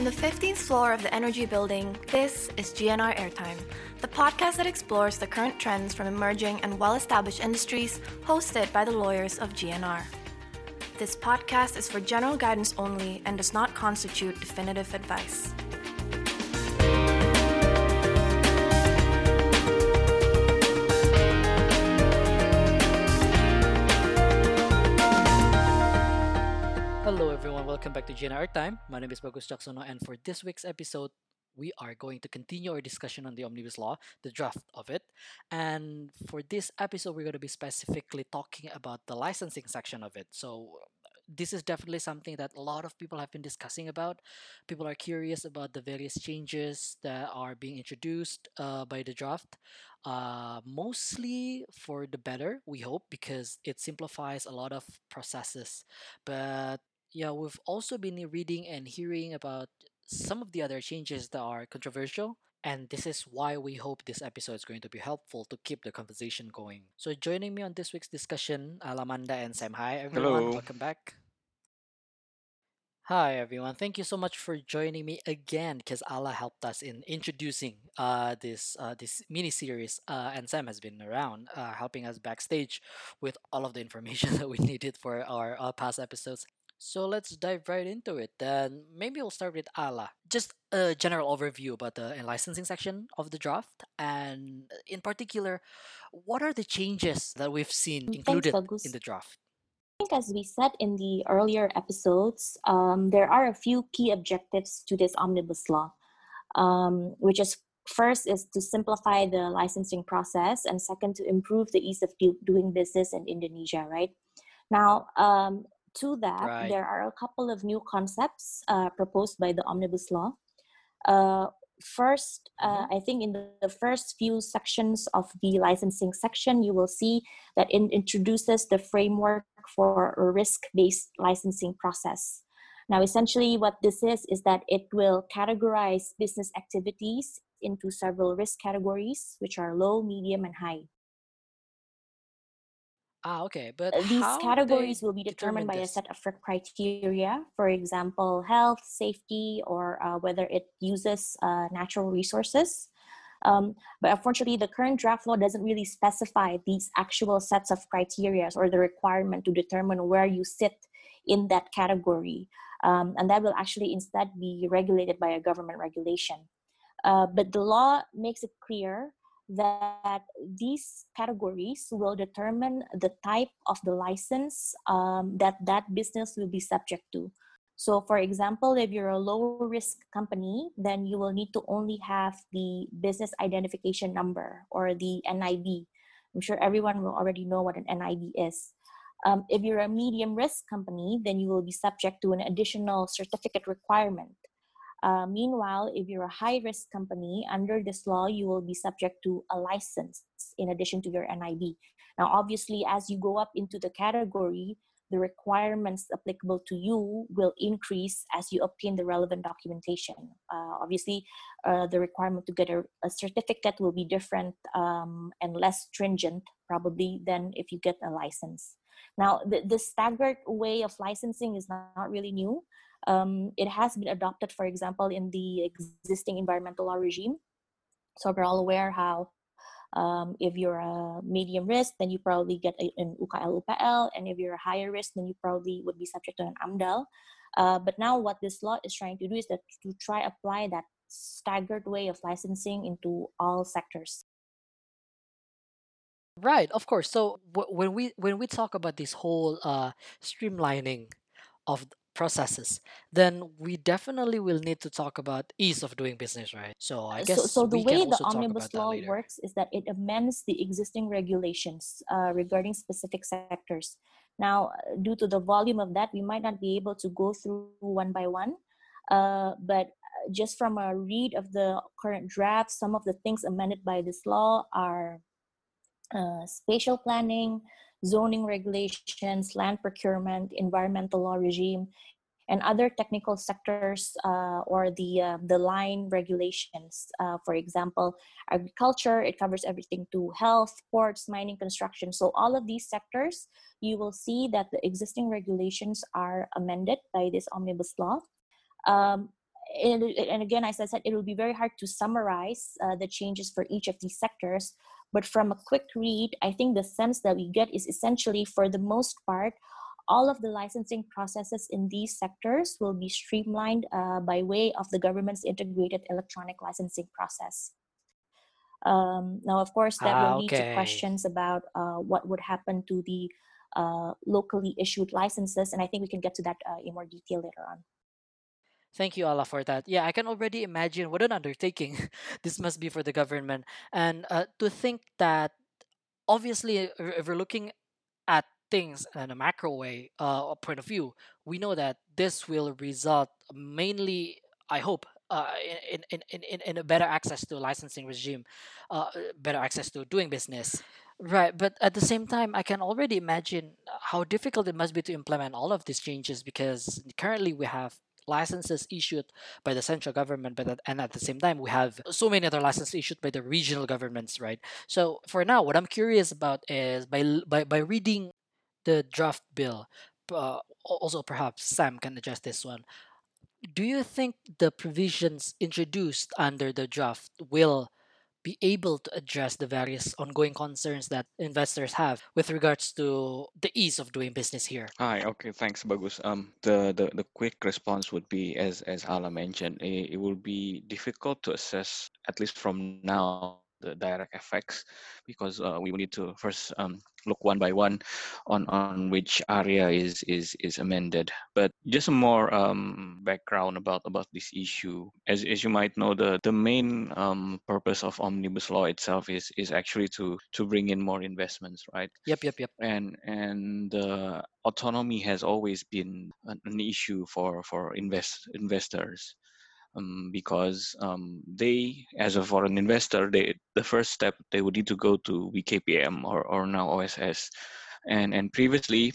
From the 15th floor of the Energy Building, this is GNR Airtime, the podcast that explores the current trends from emerging and well established industries, hosted by the lawyers of GNR. This podcast is for general guidance only and does not constitute definitive advice. Welcome back to GNR Time. My name is Bagus Jacksono, and for this week's episode, we are going to continue our discussion on the Omnibus Law, the draft of it. And for this episode, we're going to be specifically talking about the licensing section of it. So, this is definitely something that a lot of people have been discussing about. People are curious about the various changes that are being introduced uh, by the draft. Uh, mostly for the better, we hope, because it simplifies a lot of processes. But yeah, we've also been reading and hearing about some of the other changes that are controversial. And this is why we hope this episode is going to be helpful to keep the conversation going. So, joining me on this week's discussion, Alamanda and Sam. Hi, everyone. Hello. Welcome back. Hi, everyone. Thank you so much for joining me again because Ala helped us in introducing uh, this uh, this mini series. Uh, and Sam has been around uh, helping us backstage with all of the information that we needed for our uh, past episodes. So let's dive right into it. Then maybe we'll start with Ala. Just a general overview about the licensing section of the draft, and in particular, what are the changes that we've seen included Bagus. in the draft? I think as we said in the earlier episodes, um, there are a few key objectives to this omnibus law, um, which is first is to simplify the licensing process, and second to improve the ease of do- doing business in Indonesia. Right now, um, to that, Right. there are a couple of new concepts uh, proposed by the omnibus law. Uh, first, uh, I think in the, the first few sections of the licensing section, you will see that it introduces the framework for a risk-based licensing process. Now, essentially, what this is is that it will categorize business activities into several risk categories, which are low, medium, and high. Ah, okay. But Uh, These how categories they will be determined by a this? set of criteria, for example, health, safety, or uh, whether it uses uh, natural resources. Um, but unfortunately, the current draft law doesn't really specify these actual sets of criteria or the requirement to determine where you sit in that category. Um, and that will actually instead be regulated by a government regulation. Uh, but the law makes it clear that these categories will determine the type of the license um, that that business will be subject to. So, for example, if you're a low risk company, then you will need to only have the business identification number or the NIB. I'm sure everyone will already know what an NIB is. Um, if you're a medium risk company, then you will be subject to an additional certificate requirement. Uh, meanwhile, if you're a high risk company, under this law, you will be subject to a license in addition to your NIB. Now, obviously, as you go up into the category, the requirements applicable to you will increase as you obtain the relevant documentation. Uh, obviously, uh, the requirement to get a, a certificate will be different um, and less stringent, probably, than if you get a license. Now, the, the staggered way of licensing is not, not really new. Um, it has been adopted, for example, in the existing environmental law regime. So we're all aware how um, if you're a medium risk, then you probably get a, an UKL UPL, and if you're a higher risk, then you probably would be subject to an AMDAL. Uh, but now, what this law is trying to do is that to try apply that staggered way of licensing into all sectors. Right, of course. So w- when we when we talk about this whole uh, streamlining of processes, then we definitely will need to talk about ease of doing business, right? So I Uh, guess so, so the way the omnibus law works is that it amends the existing regulations uh, regarding specific sectors. Now, uh, due to the volume of that, we might not be able to go through one by one. Uh, but uh, just from a read of the current draft, some of the things amended by this law are uh, spatial planning, zoning regulations, land procurement, environmental law regime, and other technical sectors uh, or the uh, the line regulations. Uh, for example, agriculture it covers everything to health, ports, mining, construction. So all of these sectors, you will see that the existing regulations are amended by this omnibus law. Um, and, and, again, as I said, it will be very hard to summarize uh, the changes for each of these sectors. But from a quick read, I think the sense that we get is essentially, for the most part, all of the licensing processes in these sectors will be streamlined uh, by way of the government's integrated electronic licensing process. Um, now, of course, that Ah, will lead to questions about uh, what would happen to the uh, locally issued licenses, and I think we can get to that uh, in more detail later on. Thank you, Ala, for that. Yeah, I can already imagine what an undertaking this must be for the government. And uh, to think that, obviously, if we're looking at things in a macro way, uh, point of view, we know that this will result mainly, I hope, uh, in, in, in, in, in a better access to licensing regime, uh, better access to doing business. Right, but at the same time, I can already imagine how difficult it must be to implement all of these changes because currently we have licenses issued by the central government, but at, and at the same time we have so many other licenses issued by the regional governments, right? So for now, what I'm curious about is by by by reading the draft bill. Uh, also, perhaps Sam can address this one. Do you think the provisions introduced under the draft will be able to address the various ongoing concerns that investors have with regards to the ease of doing business here? Hi, okay, thanks, Bagus. Um, the, the, the quick response would be, as as Ala mentioned, it, it will be difficult to assess, at least from now, the direct effects, because uh, we will need to first um, look one by one on on which area is is is amended. But just some more um, background about about this issue. As as you might know, the the main um, purpose of omnibus law itself is is actually to to bring in more investments, right? Yep, yep, yep. and and uh, autonomy has always been an, an issue for for invest investors um, because um, they as a foreign investor they the first step they would need to go to BKPM or or now OSS and and previously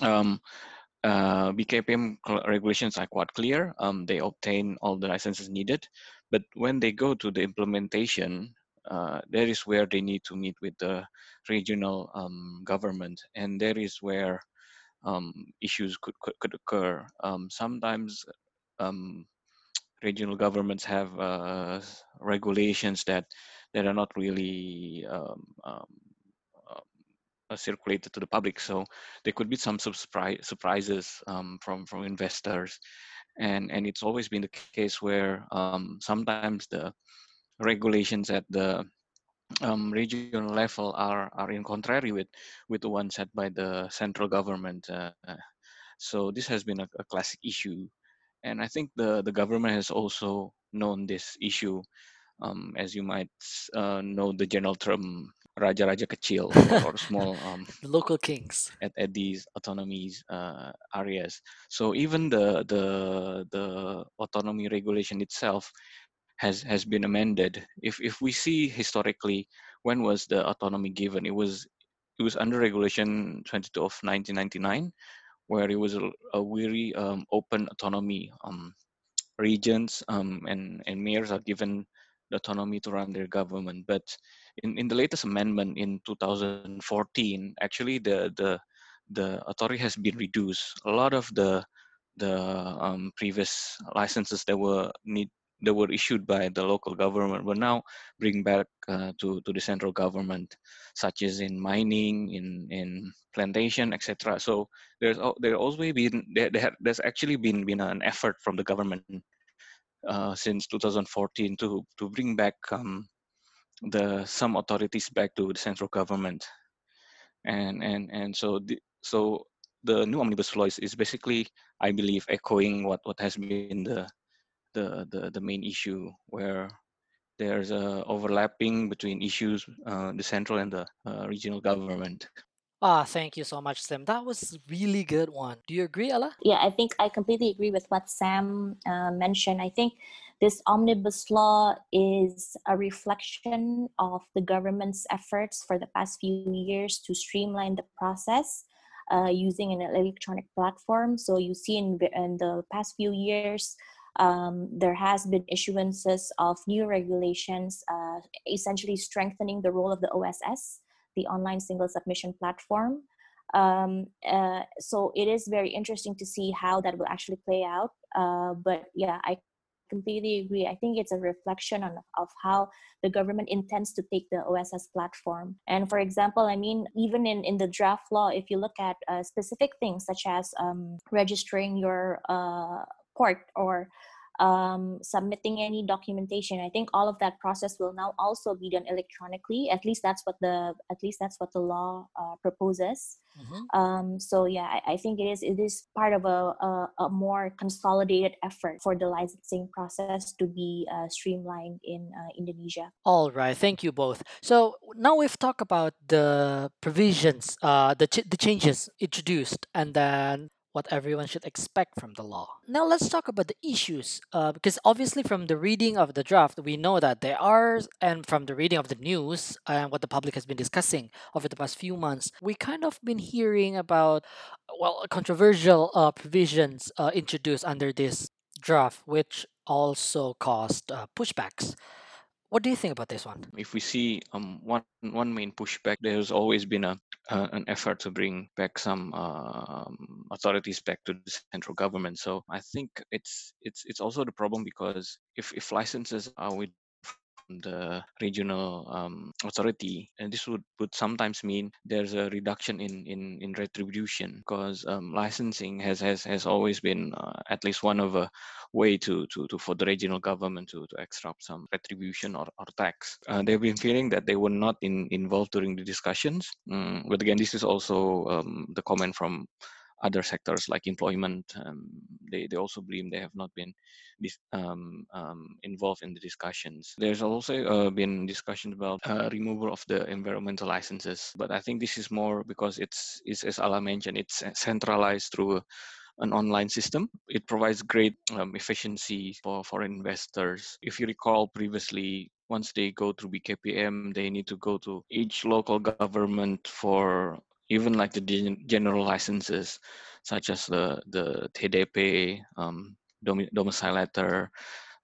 um, uh, BKPM regulations are quite clear. Um, they obtain all the licenses needed, but when they go to the implementation, uh, there is where they need to meet with the regional um, government, and there is where um, issues could, could could occur. Um, sometimes um, regional governments have uh, regulations that that are not really um, um, uh, circulated to the public. So there could be some surprise surprises um, from from investors, and and it's always been the case where um, sometimes the regulations at the um, regional level are are in contrary with with the ones set by the central government. Uh, so this has been a, a classic issue, and I think the the government has also known this issue. Um, as you might uh, know, the general term "raja-raja kecil" or, or small um, local kings. at, at these autonomies uh, areas. So even the the the autonomy regulation itself has has been amended. If if we see historically, when was the autonomy given? It was it was under Regulation 22 of 1999, where it was a, a very um, open autonomy. Um, regions um, and and mayors are given the autonomy to run their government. But in, in the latest amendment in 2014, actually the the the authority has been reduced. A lot of the the um, previous licenses that were need that were issued by the local government were now bring back uh, to to the central government, such as in mining, in in plantation, etc. So there's there always been there, there there's actually been been an effort from the government uh, since 2014 to to bring back um, the some authorities back to the central government and and and so the, so the new omnibus law is, is basically i believe echoing what what has been the the the, the main issue where there's a overlapping between issues uh, the central and the uh, regional government Ah, thank you so much, Sam. That was a really good one. Do you agree, Ella? Yeah, I think I completely agree with what Sam uh, mentioned. I think this omnibus law is a reflection of the government's efforts for the past few years to streamline the process uh, using an electronic platform. So you see in, in the past few years, um, there has been issuances of new regulations, uh, essentially strengthening the role of the OSS, the online single submission platform um, uh, so it is very interesting to see how that will actually play out uh, but yeah i completely agree. I think it's a reflection on of how the government intends to take the OSS platform. And for example, I mean, even in, in the draft law, if you look at uh, specific things such as um, registering your uh, port or um, submitting any documentation. I think all of that process will now also be done electronically. At least that's what the at least that's what the law uh, proposes. Mm-hmm. Um, so yeah, I, I, think it is it is part of a, a, a, more consolidated effort for the licensing process to be uh, streamlined in uh, Indonesia. All right, thank you both. So now we've talked about the provisions, uh, the ch- the changes introduced, and then what everyone should expect from the law. Now let's talk about the issues, uh, because obviously from the reading of the draft, we know that there are, and from the reading of the news and what the public has been discussing over the past few months, we kind of been hearing about, well, controversial uh, provisions uh, introduced under this draft, which also caused uh, pushbacks. What do you think about this one? If we see um, one one main pushback, there's always been a uh, an effort to bring back some um, authorities back to the central government. So I think it's it's it's also the problem because if if licenses are with the regional um, authority. And this would, would sometimes mean there's a reduction in in, in retribution because um, licensing has, has has always been uh, at least one of a way to, to, to for the regional government to, to extract some retribution or, or tax. Uh, they've been feeling that they were not in, involved during the discussions. Mm, but again this is also um, the comment from other sectors like employment, um, they, they also blame they have not been um, um, involved in the discussions. There's also uh, been discussion about uh, removal of the environmental licenses, but I think this is more because it's, it's as Ala mentioned, it's centralized through an online system. It provides great um, efficiency for, for investors. If you recall previously, once they go through BKPM, they need to go to each local government for even like the general licenses, such as the the TDP um, domicile letter.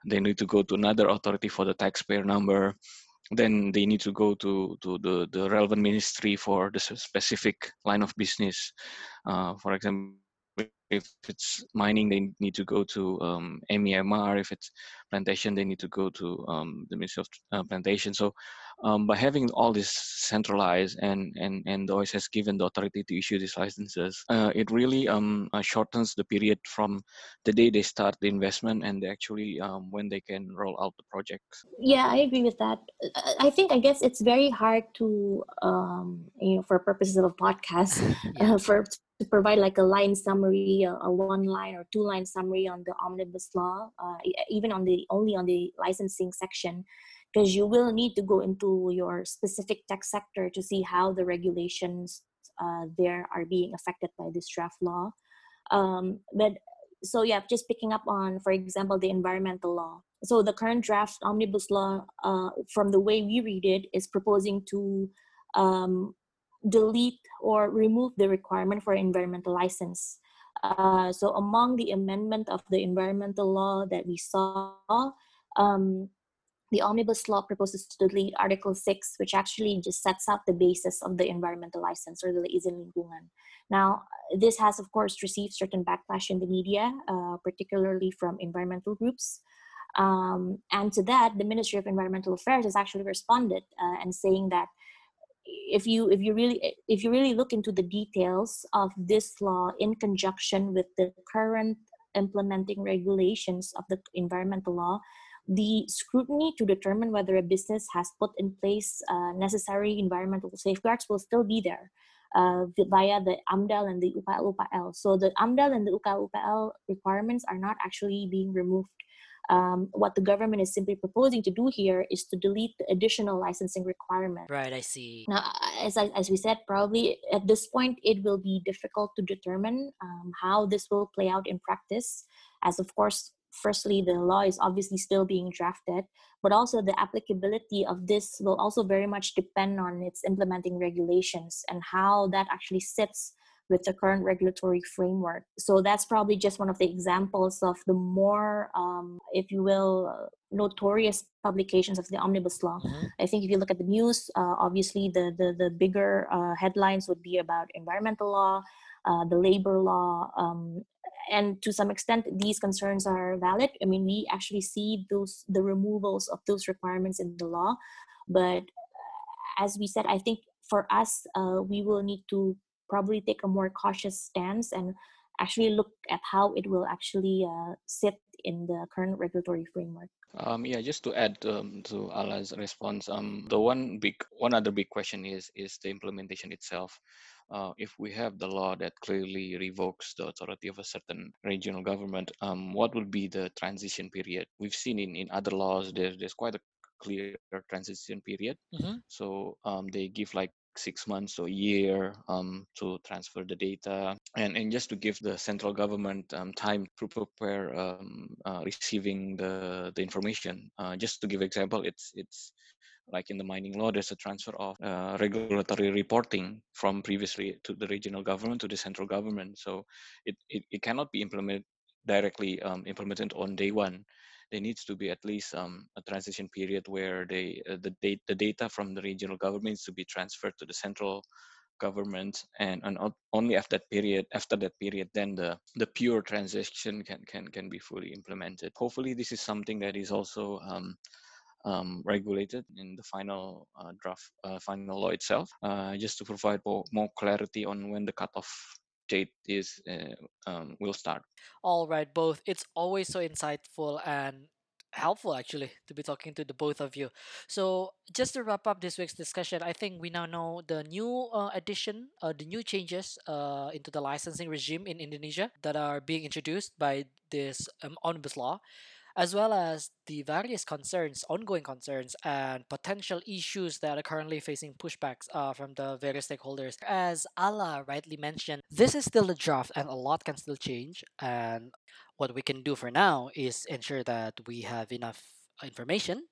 They need to go to another authority for the taxpayer number. Then they need to go to to the the relevant ministry for the specific line of business. Uh, for example, if it's mining, they need to go to um, MEMR. If it's plantation, they need to go to um, the Ministry of uh, Plantation. So um, by having all this centralized and, and, and the OS has given the authority to issue these licenses, uh, it really um, uh, shortens the period from the day they start the investment and actually um, when they can roll out the projects. Yeah, I agree with that. I think, I guess it's very hard to, um, you know, for purposes of a podcast, uh, for to provide like a line summary, a, a, one line or two line summary on the omnibus law, uh, even on the only on the licensing section, because you will need to go into your specific tech sector to see how the regulations uh, there are being affected by this draft law. Um, but so yeah, just picking up on, for example, the environmental law. So the current draft omnibus law, uh, from the way we read it, is proposing to um, delete or remove the requirement for environmental license. Uh, so among the amendment of the environmental law that we saw, um, the omnibus law proposes to delete Article 6, which actually just sets out the basis of the environmental license or the izin lingkungan. Now, this has, of course, received certain backlash in the media, uh, particularly from environmental groups. Um, and to that, the Ministry of Environmental Affairs has actually responded uh, and saying that if you if you really if you really look into the details of this law in conjunction with the current implementing regulations of the environmental law the scrutiny to determine whether a business has put in place uh, necessary environmental safeguards will still be there uh, via the AMDAL and the UKL UPL. So the AMDAL and the UKL UPL requirements are not actually being removed um, what the government is simply proposing to do here is to delete the additional licensing requirement. Right, I see. Now, as, I, as we said, probably at this point it will be difficult to determine um, how this will play out in practice, as of course, firstly, the law is obviously still being drafted, but also the applicability of this will also very much depend on its implementing regulations and how that actually sits with the current regulatory framework. So that's probably just one of the examples of the more, um, if you will, uh, notorious publications of the omnibus law. Mm-hmm. I think if you look at the news, uh, obviously the the, the bigger uh, headlines would be about environmental law, uh, the labor law, um, and to some extent these concerns are valid i mean we actually see those the removals of those requirements in the law but as we said i think for us uh, we will need to probably take a more cautious stance and actually look at how it will actually uh, sit in the current regulatory framework um, yeah, just to add um, to Ala's response, um, the one big, one other big question is is the implementation itself. Uh, if we have the law that clearly revokes the authority of a certain regional government, um, what would be the transition period? We've seen in, in other laws there, there's quite a clear transition period. Mm-hmm. So um, they give like six months or a year um, to transfer the data and, and just to give the central government um, time to prepare um, uh, receiving the, the information. Uh, just to give example, it's it's like in the mining law, there's a transfer of uh, regulatory reporting from previously to the regional government to the central government. So it, it, it cannot be implemented directly um, implemented on day one there needs to be at least um, a transition period where they uh, the data the data from the regional governments to be transferred to the central government and, and only after that period after that period then the the pure transition can can can be fully implemented. Hopefully this is something that is also um, um, regulated in the final uh, draft uh, final law itself. Uh, just to provide more, more clarity on when the cutoff date is uh, um, will start. All right, both. It's always so insightful and helpful actually to be talking to the both of you. So just to wrap up this week's discussion, I think we now know the new uh, addition, uh, the new changes uh, into the licensing regime in Indonesia that are being introduced by this um, omnibus law as well as the various concerns, ongoing concerns, and potential issues that are currently facing pushbacks uh, from the various stakeholders. As Ala rightly mentioned, this is still a draft and a lot can still change. And what we can do for now is ensure that we have enough information,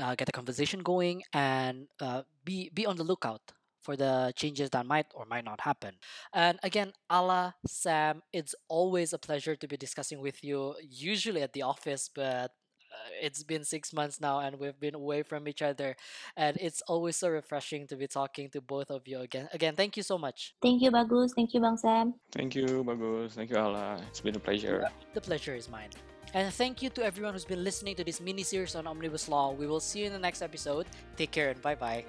uh, get the conversation going, and uh, be, be on the lookout for the changes that might or might not happen. And again, Ala, Sam, it's always a pleasure to be discussing with you, usually at the office, but uh, it's been six months now and we've been away from each other and it's always so refreshing to be talking to both of you again. Again thank you so much. Thank you bagus. Thank you bang sam. Thank you bagus. Thank you ala. It's been a pleasure. The pleasure is mine. And thank you to everyone who's been listening to this mini series on omnibus law. We will see you in the next episode. Take care and bye bye